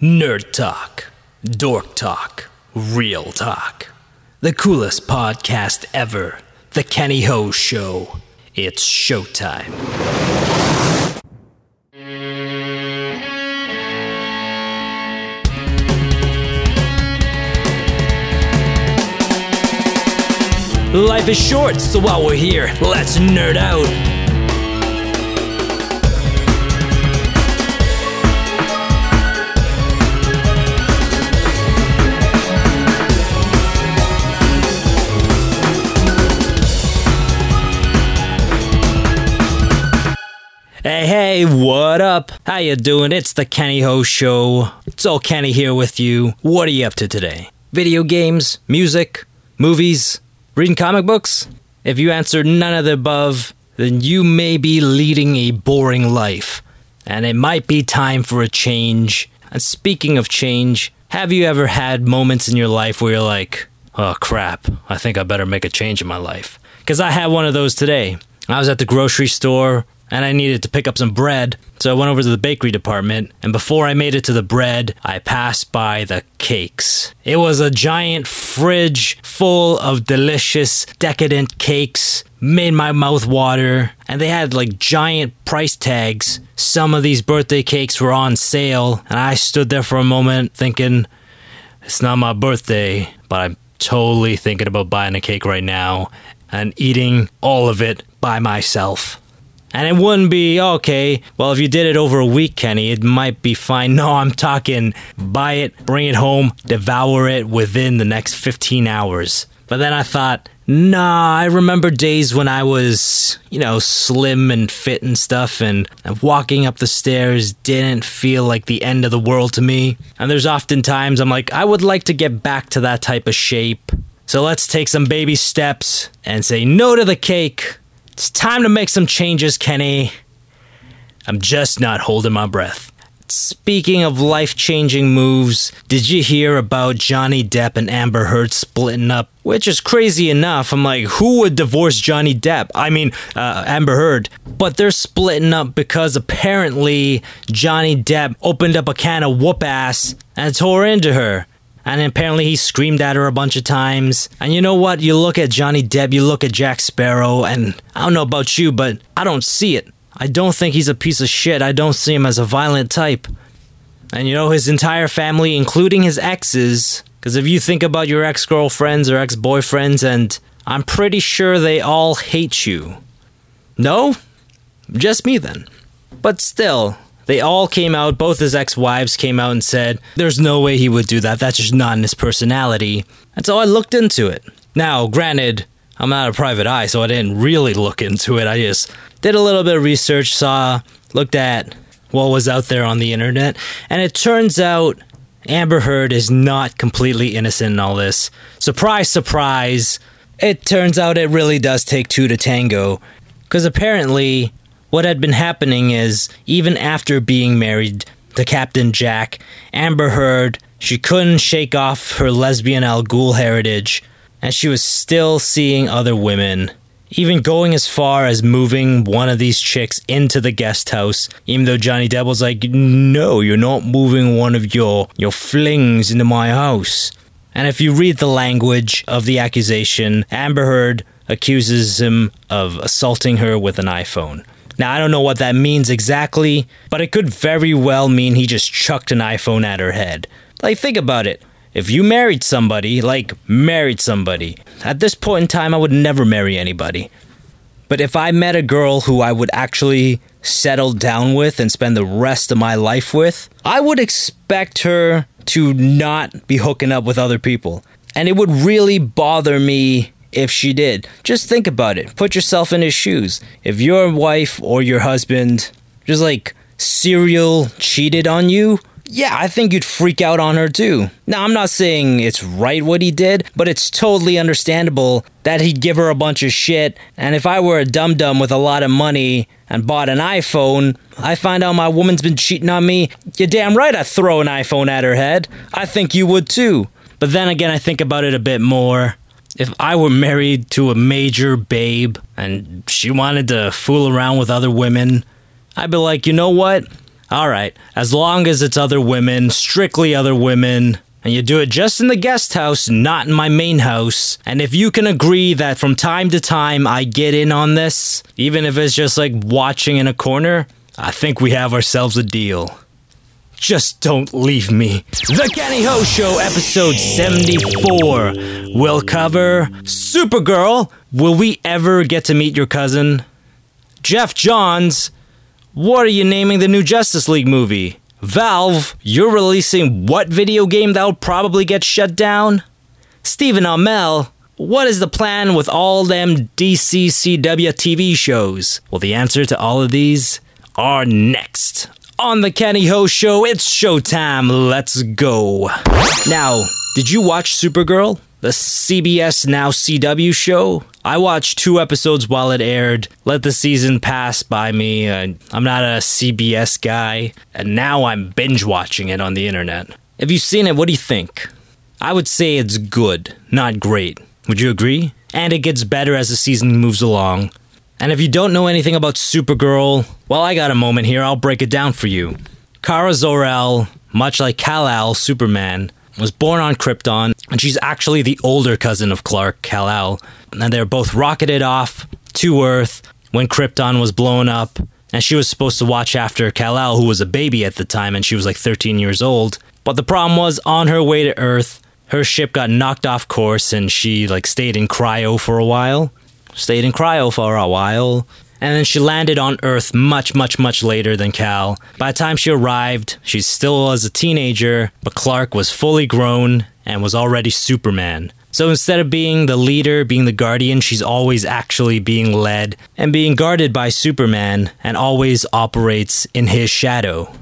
Nerd Talk, Dork Talk, Real Talk. The coolest podcast ever. The Kenny Ho Show. It's showtime. Life is short, so while we're here, let's nerd out. Hey, hey, what up? How you doing? It's the Kenny Ho Show. It's all Kenny here with you. What are you up to today? Video games, music, movies, reading comic books? If you answered none of the above, then you may be leading a boring life. And it might be time for a change. And speaking of change, have you ever had moments in your life where you're like, oh crap, I think I better make a change in my life? Because I had one of those today. I was at the grocery store and I needed to pick up some bread. So I went over to the bakery department, and before I made it to the bread, I passed by the cakes. It was a giant fridge full of delicious, decadent cakes. Made my mouth water, and they had like giant price tags. Some of these birthday cakes were on sale, and I stood there for a moment thinking, it's not my birthday, but I'm totally thinking about buying a cake right now and eating all of it by myself. And it wouldn't be oh, okay. Well, if you did it over a week, Kenny, it might be fine. No, I'm talking buy it, bring it home, devour it within the next 15 hours. But then I thought, nah, I remember days when I was, you know, slim and fit and stuff, and walking up the stairs didn't feel like the end of the world to me. And there's often times I'm like, I would like to get back to that type of shape. So let's take some baby steps and say no to the cake. It's time to make some changes, Kenny. I'm just not holding my breath. Speaking of life changing moves, did you hear about Johnny Depp and Amber Heard splitting up? Which is crazy enough. I'm like, who would divorce Johnny Depp? I mean, uh, Amber Heard. But they're splitting up because apparently Johnny Depp opened up a can of whoop ass and tore into her. And apparently he screamed at her a bunch of times. And you know what? You look at Johnny Depp, you look at Jack Sparrow, and I don't know about you, but I don't see it. I don't think he's a piece of shit. I don't see him as a violent type. And you know, his entire family, including his exes, because if you think about your ex girlfriends or ex boyfriends, and I'm pretty sure they all hate you. No? Just me then. But still, they all came out, both his ex wives came out and said, There's no way he would do that. That's just not in his personality. And so I looked into it. Now, granted, I'm not a private eye, so I didn't really look into it. I just did a little bit of research, saw, looked at what was out there on the internet, and it turns out Amber Heard is not completely innocent in all this. Surprise, surprise. It turns out it really does take two to tango. Because apparently, what had been happening is, even after being married to Captain Jack, Amber Heard, she couldn't shake off her lesbian Al Ghul heritage, and she was still seeing other women even going as far as moving one of these chicks into the guest house, even though Johnny Depp was like, "No, you're not moving one of your your flings into my house." And if you read the language of the accusation, Amber Heard accuses him of assaulting her with an iPhone. Now, I don't know what that means exactly, but it could very well mean he just chucked an iPhone at her head. Like, think about it. If you married somebody, like married somebody, at this point in time, I would never marry anybody. But if I met a girl who I would actually settle down with and spend the rest of my life with, I would expect her to not be hooking up with other people. And it would really bother me if she did. Just think about it. Put yourself in his shoes. If your wife or your husband just like serial cheated on you, yeah, I think you'd freak out on her too. Now, I'm not saying it's right what he did, but it's totally understandable that he'd give her a bunch of shit. And if I were a dum dum with a lot of money and bought an iPhone, I find out my woman's been cheating on me, you're damn right I'd throw an iPhone at her head. I think you would too. But then again, I think about it a bit more. If I were married to a major babe and she wanted to fool around with other women, I'd be like, you know what? Alright, as long as it's other women, strictly other women, and you do it just in the guest house, not in my main house. And if you can agree that from time to time I get in on this, even if it's just like watching in a corner, I think we have ourselves a deal. Just don't leave me. The Kenny Ho Show, episode 74. We'll cover Supergirl. Will we ever get to meet your cousin? Geoff Johns. What are you naming the new Justice League movie? Valve, you're releasing what video game that'll probably get shut down? Stephen Amell, what is the plan with all them DCCW TV shows? Well, the answer to all of these are next on the Kenny Ho Show, it's showtime. Let's go. Now, did you watch Supergirl? The CBS Now CW show? I watched two episodes while it aired, let the season pass by me. Uh, I'm not a CBS guy, and now I'm binge watching it on the internet. Have you seen it? What do you think? I would say it's good, not great. Would you agree? And it gets better as the season moves along. And if you don't know anything about Supergirl, well, I got a moment here, I'll break it down for you. Kara Zor-El, much like Kal-El, Superman, was born on Krypton, and she's actually the older cousin of Clark, Kal-El. And they're both rocketed off to Earth when Krypton was blown up, and she was supposed to watch after Kal-El, who was a baby at the time, and she was like 13 years old. But the problem was, on her way to Earth, her ship got knocked off course, and she like stayed in cryo for a while stayed in cryo for a while, and then she landed on Earth much, much, much later than Kal. By the time she arrived, she still was a teenager, but Clark was fully grown and was already Superman. So instead of being the leader, being the guardian, she's always actually being led and being guarded by Superman and always operates in his shadow.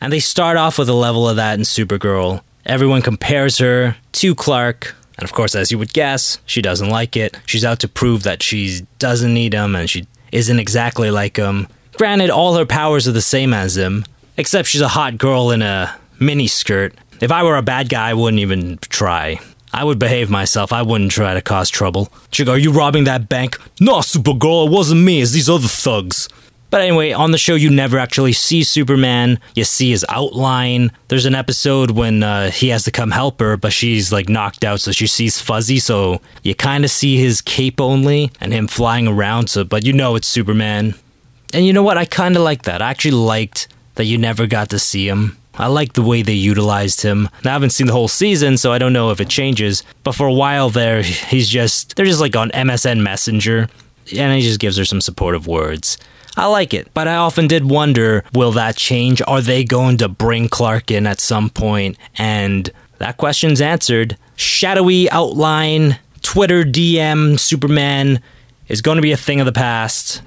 And they start off with a level of that in Supergirl. Everyone compares her to Clark, and of course, as you would guess, she doesn't like it. She's out to prove that she doesn't need him and she isn't exactly like him. Granted, all her powers are the same as him, except she's a hot girl in a mini skirt. If I were a bad guy, I wouldn't even try. I would behave myself. I wouldn't try to cause trouble. She'd Are you robbing that bank? No, Supergirl, it wasn't me, it's these other thugs. But anyway, on the show, you never actually see Superman. You see his outline. There's an episode when uh, he has to come help her, but she's like knocked out, so she sees fuzzy. So you kind of see his cape only and him flying around. So, but you know it's Superman. And you know what? I kind of like that. I actually liked that you never got to see him. I like the way they utilized him. Now, I haven't seen the whole season, so I don't know if it changes. But for a while there, he's just, they're just like on MSN Messenger, and he just gives her some supportive words. I like it, but I often did wonder will that change? Are they going to bring Clark in at some point? And that question's answered. Shadowy outline, Twitter DM Superman is going to be a thing of the past.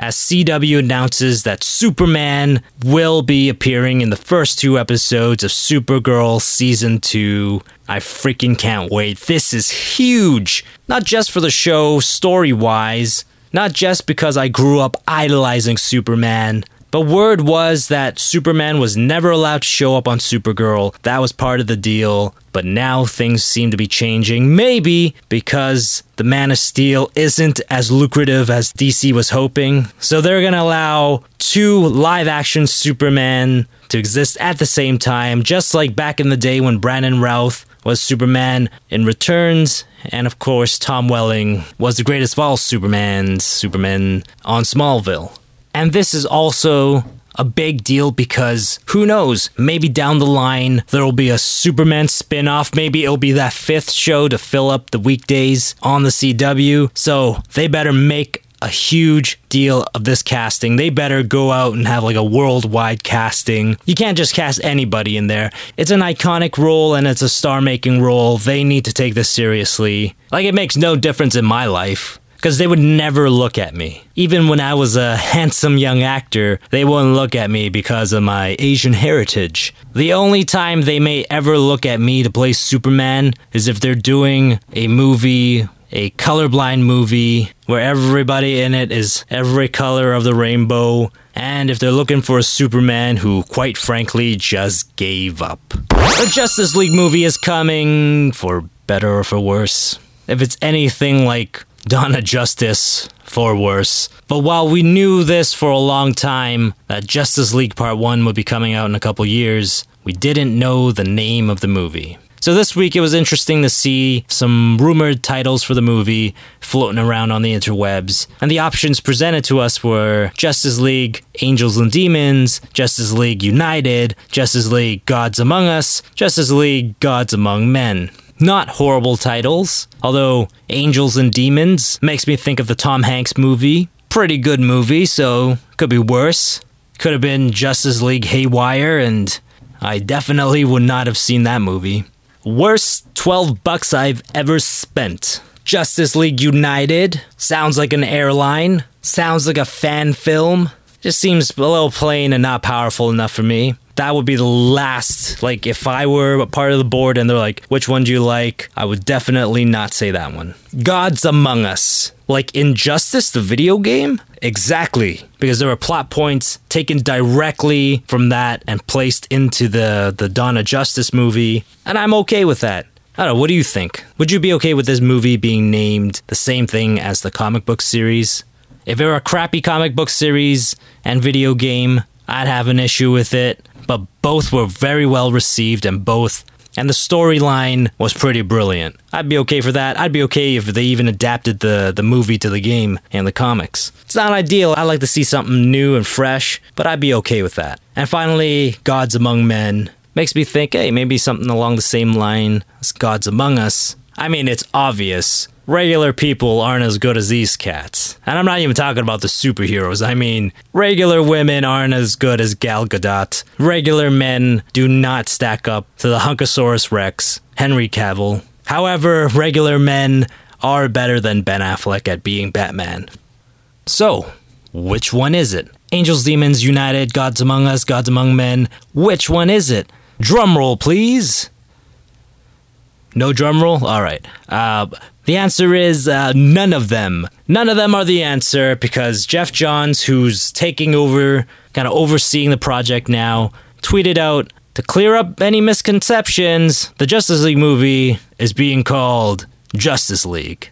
As CW announces that Superman will be appearing in the first two episodes of Supergirl Season 2. I freaking can't wait. This is huge. Not just for the show story wise, not just because I grew up idolizing Superman, but word was that Superman was never allowed to show up on Supergirl. That was part of the deal. But now things seem to be changing. Maybe because the Man of Steel isn't as lucrative as DC was hoping. So they're going to allow two live action Superman to exist at the same time, just like back in the day when Brandon Routh was Superman in Returns, and of course, Tom Welling was the greatest of all Supermans, Superman on Smallville. And this is also a big deal because who knows, maybe down the line there will be a Superman spin off. Maybe it'll be that fifth show to fill up the weekdays on the CW. So they better make a huge deal of this casting. They better go out and have like a worldwide casting. You can't just cast anybody in there. It's an iconic role and it's a star making role. They need to take this seriously. Like, it makes no difference in my life. Because they would never look at me. Even when I was a handsome young actor, they wouldn't look at me because of my Asian heritage. The only time they may ever look at me to play Superman is if they're doing a movie a colorblind movie where everybody in it is every color of the rainbow, and if they're looking for a Superman who, quite frankly, just gave up. The Justice League movie is coming, for better or for worse. If it's anything like Of Justice for worse. But while we knew this for a long time, that Justice League Part 1 would be coming out in a couple years, we didn't know the name of the movie. So this week it was interesting to see some rumored titles for the movie floating around on the interwebs. And the options presented to us were Justice League Angels and Demons, Justice League United, Justice League Gods Among Us, Justice League Gods Among Men. Not horrible titles, although Angels and Demons makes me think of the Tom Hanks movie. Pretty good movie, so could be worse. Could have been Justice League Haywire, and I definitely would not have seen that movie. Worst 12 bucks I've ever spent. Justice League United. Sounds like an airline. Sounds like a fan film. Just seems a little plain and not powerful enough for me. That would be the last. Like, if I were a part of the board and they're like, which one do you like? I would definitely not say that one. Gods Among Us. Like Injustice, the video game? Exactly. Because there were plot points taken directly from that and placed into the, the of Justice movie. And I'm okay with that. I don't know, what do you think? Would you be okay with this movie being named the same thing as the comic book series? If it were a crappy comic book series and video game, I'd have an issue with it. But both were very well received and both and the storyline was pretty brilliant. I'd be okay for that. I'd be okay if they even adapted the, the movie to the game and the comics. It's not ideal. I like to see something new and fresh, but I'd be okay with that. And finally, Gods Among Men makes me think, hey, maybe something along the same line as Gods Among Us. I mean, it's obvious regular people aren't as good as these cats. And I'm not even talking about the superheroes. I mean, regular women aren't as good as Gal Gadot. Regular men do not stack up to the Hunkosaurus Rex, Henry Cavill. However, regular men are better than Ben Affleck at being Batman. So, which one is it? Angels, Demons, United, Gods Among Us, Gods Among Men. Which one is it? Drum roll, please. No drum roll? All right. Uh, the answer is uh, none of them. None of them are the answer because Geoff Johns, who's taking over, kind of overseeing the project now, tweeted out to clear up any misconceptions, the Justice League movie is being called Justice League.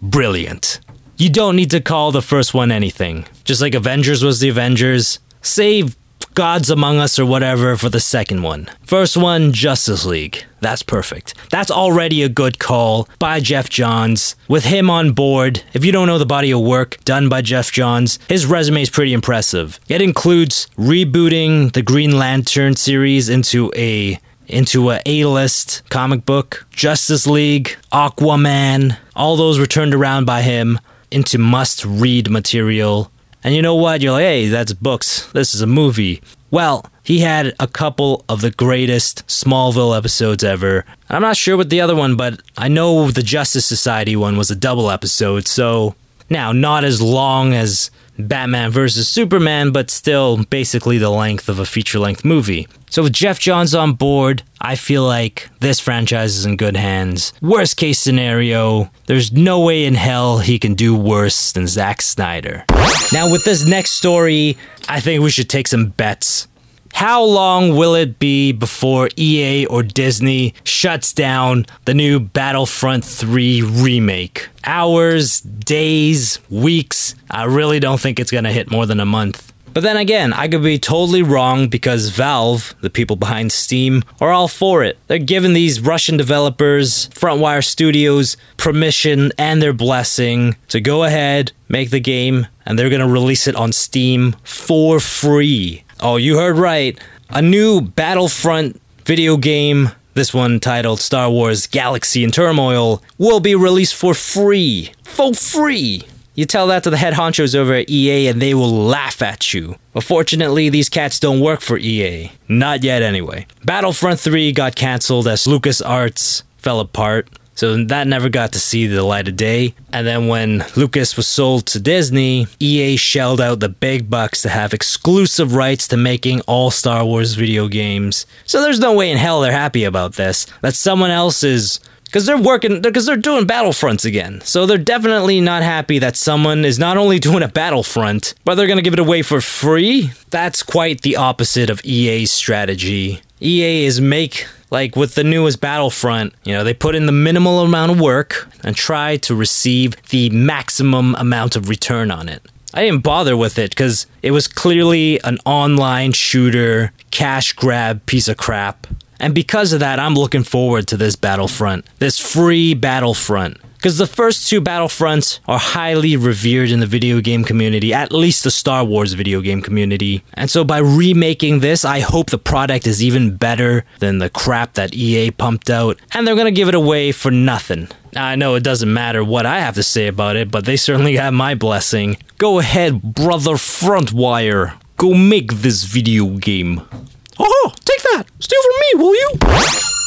Brilliant. You don't need to call the first one anything. Just like Avengers was the Avengers, save Gods Among Us or whatever for the second one. First one, Justice League. That's perfect. That's already a good call by Geoff Johns. With him on board, if you don't know the body of work done by Geoff Johns, his resume is pretty impressive. It includes rebooting the Green Lantern series into a into a A-list comic book, Justice League, Aquaman, all those were turned around by him into must-read material and you know what? You're like, hey, that's books. This is a movie. Well, he had a couple of the greatest Smallville episodes ever. I'm not sure what the other one, but I know the Justice Society one was a double episode, so now not as long as Batman vs. Superman, but still basically the length of a feature length movie. So with Geoff Johns on board, I feel like this franchise is in good hands. Worst case scenario, there's no way in hell he can do worse than Zack Snyder. Now, with this next story, I think we should take some bets. How long will it be before EA or Disney shuts down the new Battlefront 3 remake? Hours, days, weeks? I really don't think it's gonna hit more than a month. But then again, I could be totally wrong because Valve, the people behind Steam, are all for it. They're giving these Russian developers, Frontwire Studios, permission and their blessing to go ahead, make the game, and they're gonna release it on Steam for free. Oh, you heard right. A new Battlefront video game, this one titled Star Wars Galaxy in Turmoil, will be released for free. For free! You tell that to the head honchos over at EA and they will laugh at you. But fortunately, these cats don't work for EA. Not yet, anyway. Battlefront 3 got cancelled as LucasArts fell apart. So that never got to see the light of day. And then when Lucas was sold to Disney, EA shelled out the big bucks to have exclusive rights to making all Star Wars video games. So there's no way in hell they're happy about this. That someone else is because they're working because they're doing battlefronts again so they're definitely not happy that someone is not only doing a battlefront but they're going to give it away for free that's quite the opposite of ea's strategy ea is make Like with the newest Battlefront, you know, they put in the minimal amount of work and try to receive the maximum amount of return on it. I didn't bother with it because it was clearly an online shooter, cash grab piece of crap. And because of that, I'm looking forward to this Battlefront, this free Battlefront. Because the first two Battlefronts are highly revered in the video game community, at least the Star Wars video game community. And so by remaking this, I hope the product is even better than the crap that EA pumped out. And they're gonna give it away for nothing. I know it doesn't matter what I have to say about it, but they certainly have my blessing. Go ahead, brother Frontwire. Go make this video game. Oh, take that! Steal from me, will you?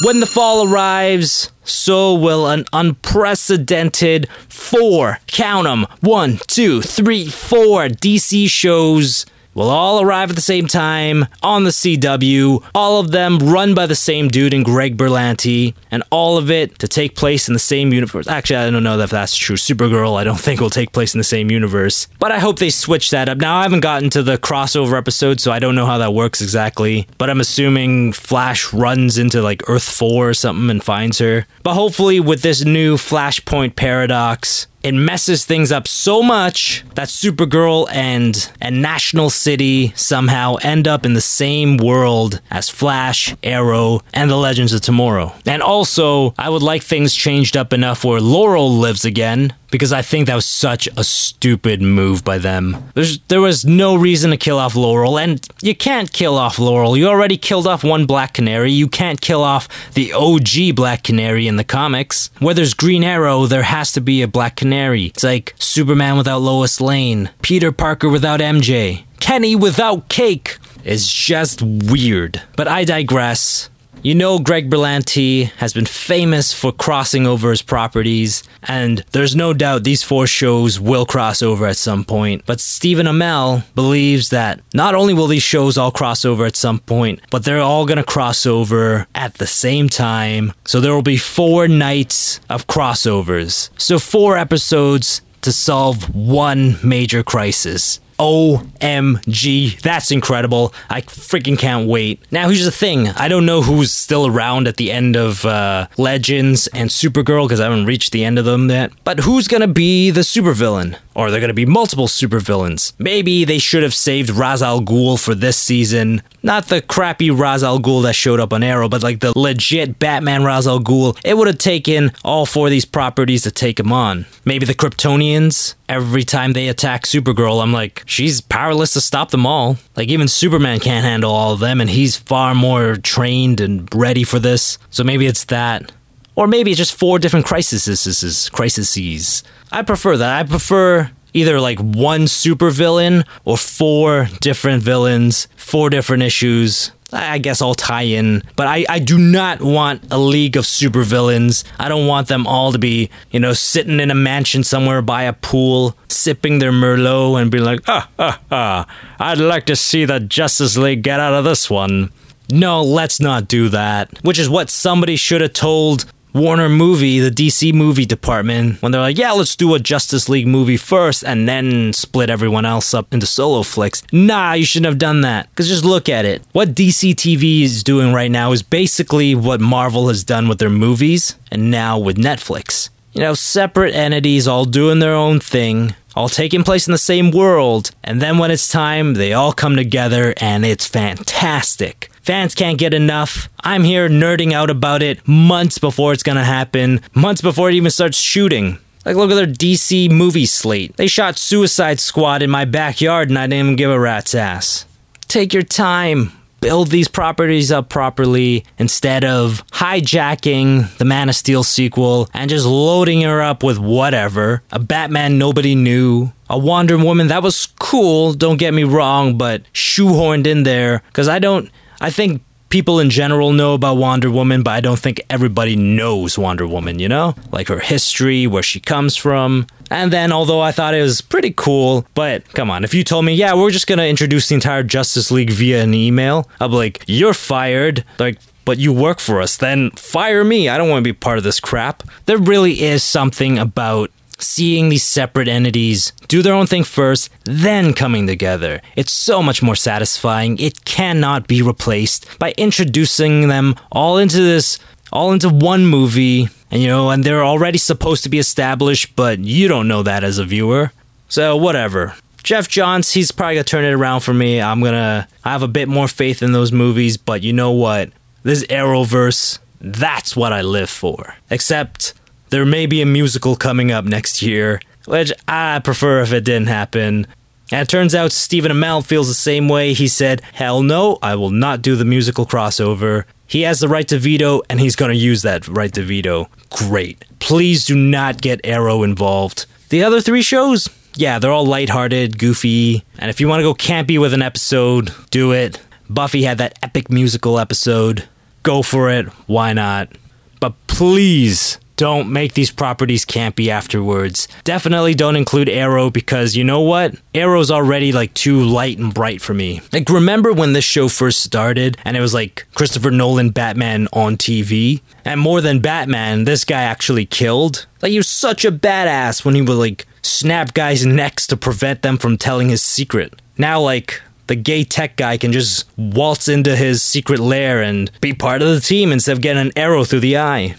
When the fall arrives, so will an unprecedented four, count 'em, one, two, three, four DC shows will all arrive at the same time on the CW, all of them run by the same dude in Greg Berlanti, and all of it to take place in the same universe. Actually, I don't know if that's true. Supergirl, I don't think will take place in the same universe, but I hope they switch that up. Now, I haven't gotten to the crossover episode, so I don't know how that works exactly, but I'm assuming Flash runs into like Earth 4 or something and finds her. But hopefully, with this new Flashpoint paradox, it messes things up so much that Supergirl and and National City somehow end up in the same world as Flash, Arrow, and the Legends of Tomorrow. And also, I would like things changed up enough where Laurel lives again because I think that was such a stupid move by them. There's there was no reason to kill off Laurel, and you can't kill off Laurel. You already killed off one Black Canary. You can't kill off the OG Black Canary in the comics. Where there's Green Arrow, there has to be a Black Canary. It's like Superman without Lois Lane, Peter Parker without MJ, Kenny without Cake. It's just weird. But I digress. You know, Greg Berlanti has been famous for crossing over his properties, and there's no doubt these four shows will cross over at some point. But Stephen Amell believes that not only will these shows all cross over at some point, but they're all gonna cross over at the same time. So there will be four nights of crossovers. So four episodes to solve one major crisis. OMG. That's incredible. I freaking can't wait. Now, here's the thing I don't know who's still around at the end of uh, Legends and Supergirl because I haven't reached the end of them yet. But who's going to be the supervillain? Or are there going to be multiple supervillains? Maybe they should have saved Ra's al Ghul for this season. Not the crappy Ra's al Ghul that showed up on Arrow, but like the legit Batman Ra's al Ghul. It would have taken all four of these properties to take him on. Maybe the Kryptonians. Every time they attack Supergirl, I'm like, she's powerless to stop them all. Like, even Superman can't handle all of them, and he's far more trained and ready for this. So maybe it's that. Or maybe it's just four different crises. Crises. I prefer that. I prefer either like one super villain or four different villains, four different issues. I guess I'll tie in, but I, I do not want a league of supervillains. I don't want them all to be, you know, sitting in a mansion somewhere by a pool, sipping their Merlot and be like, ah, ah, ah, I'd like to see the Justice League get out of this one. No, let's not do that. Which is what somebody should have told Warner movie, the DC movie department, when they're like, yeah, let's do a Justice League movie first and then split everyone else up into solo flicks. Nah, you shouldn't have done that. Because just look at it. What DC TV is doing right now is basically what Marvel has done with their movies and now with Netflix. You know, separate entities all doing their own thing, all taking place in the same world, and then when it's time, they all come together and it's fantastic. Fans can't get enough. I'm here nerding out about it months before it's gonna happen, months before it even starts shooting. Like, look at their DC movie slate. They shot Suicide Squad in my backyard and I didn't even give a rat's ass. Take your time. Build these properties up properly instead of hijacking the Man of Steel sequel and just loading her up with whatever. A Batman nobody knew, a Wonder Woman that was cool, don't get me wrong, but shoehorned in there because I don't I think people in general know about Wonder Woman, but I don't think everybody knows Wonder Woman, you know? Like her history, where she comes from. And then, although I thought it was pretty cool, but come on, if you told me, yeah, we're just gonna introduce the entire Justice League via an email, I'd be like, you're fired. Like, but you work for us, then fire me. I don't wanna be part of this crap. There really is something about seeing these separate entities do their own thing first, then coming together. It's so much more satisfying. It cannot be replaced by introducing them all into this, all into one movie, and you know, and they're already supposed to be established, but you don't know that as a viewer. So, whatever. Geoff Johns, he's probably gonna turn it around for me. I'm gonna I have a bit more faith in those movies, but you know what? This Arrowverse, that's what I live for. Except there may be a musical coming up next year, which I prefer if it didn't happen. And it turns out Stephen Amell feels the same way. He said, Hell no, I will not do the musical crossover. He has the right to veto, and he's going to use that right to veto. Great. Please do not get Arrow involved. The other three shows, yeah, they're all lighthearted, goofy, and if you want to go campy with an episode, do it. Buffy had that epic musical episode. Go for it. Why not? But please don't make these properties campy afterwards. Definitely don't include Arrow because you know what? Arrow's already like too light and bright for me. Like, remember when this show first started and it was like Christopher Nolan Batman on TV? And more than Batman, this guy actually killed? Like, he was such a badass when he would like snap guys' necks to prevent them from telling his secret. Now, like, the gay tech guy can just waltz into his secret lair and be part of the team instead of getting an arrow through the eye.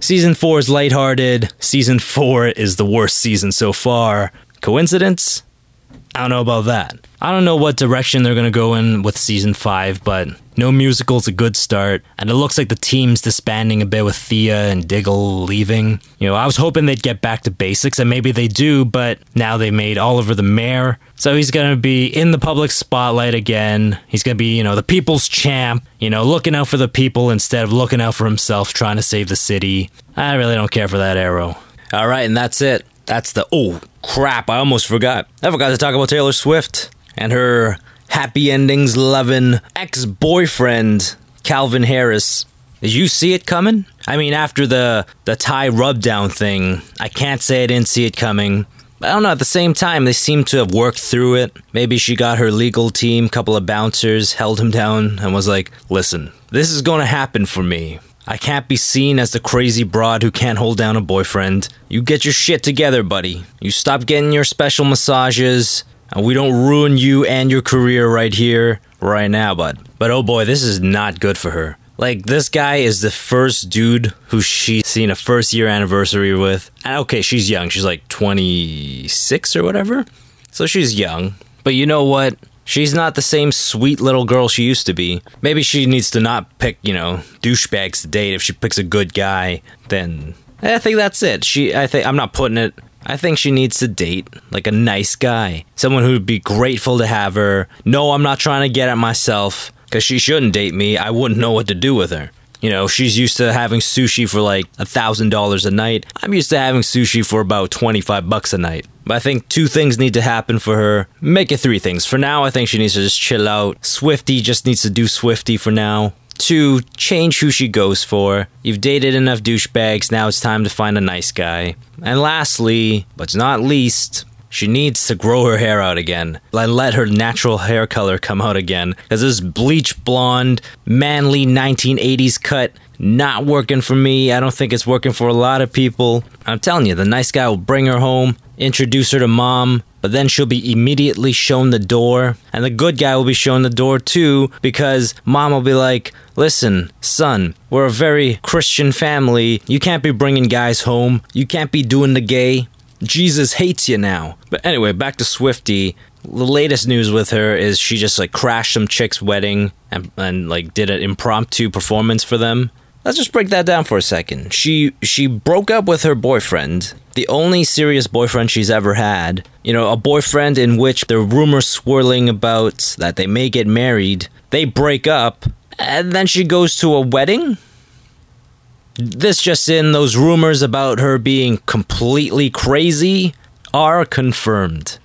Season 4 is lighthearted. Season 4 is the worst season so far. Coincidence? I don't know about that. I don't know what direction they're going to go in with season 5, but no musical's a good start. And it looks like the team's disbanding a bit with Thea and Diggle leaving. You know, I was hoping they'd get back to basics, and maybe they do, but now they made Oliver the mayor. So he's going to be in the public spotlight again. He's going to be, you know, the people's champ, you know, looking out for the people instead of looking out for himself, trying to save the city. I really don't care for that arrow. All right, and that's it. That's the. Oh, crap, I almost forgot. I forgot to talk about Taylor Swift and her happy endings loving ex boyfriend, Calvin Harris. Did you see it coming? I mean, after the, the Thai rubdown thing, I can't say I didn't see it coming. I don't know, at the same time, they seem to have worked through it. Maybe she got her legal team, couple of bouncers, held him down, and was like, listen, this is gonna happen for me. I can't be seen as the crazy broad who can't hold down a boyfriend. You get your shit together, buddy. You stop getting your special massages, and we don't ruin you and your career right here, right now, bud. But oh boy, this is not good for her. Like, this guy is the first dude who she's seen a first year anniversary with. And okay, she's young. She's like 26 or whatever. So she's young. But you know what? She's not the same sweet little girl she used to be. Maybe she needs to not pick, you know, douchebags to date. If she picks a good guy, then I think that's it. She, I think, I'm not putting it. I think she needs to date like a nice guy, someone who'd be grateful to have her. No, I'm not trying to get at myself because she shouldn't date me. I wouldn't know what to do with her. You know, she's used to having sushi for like a thousand dollars a night. I'm used to having sushi for about 25 bucks a night. But I think two things need to happen for her. Make it three things. For now, I think she needs to just chill out. Swifty just needs to do Swifty for now. Two, change who she goes for. You've dated enough douchebags, now it's time to find a nice guy. And lastly, but not least, she needs to grow her hair out again and let her natural hair color come out again. Because this bleach blonde, manly 1980s cut, not working for me. I don't think it's working for a lot of people. I'm telling you, the nice guy will bring her home, introduce her to mom, but then she'll be immediately shown the door. And the good guy will be shown the door too, because mom will be like, Listen, son, we're a very Christian family. You can't be bringing guys home. You can't be doing the gay. Jesus hates you now. But anyway, back to Swifty. The latest news with her is she just like crashed some chick's wedding and, and like did an impromptu performance for them. Let's just break that down for a second. She she broke up with her boyfriend, the only serious boyfriend she's ever had. You know, a boyfriend in which there are rumors swirling about that they may get married. They break up, and then she goes to a wedding. This just in, those rumors about her being completely crazy are confirmed.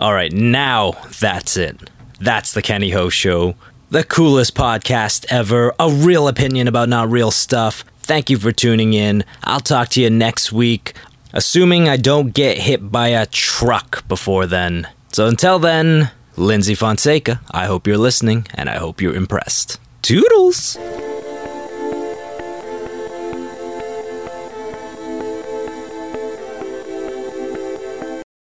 Alright, now that's it. That's the Kenny Ho Show. The coolest podcast ever. A real opinion about not real stuff. Thank you for tuning in. I'll talk to you next week, assuming I don't get hit by a truck before then. So until then, Lyndsy Fonseca, I hope you're listening and I hope you're impressed. Toodles!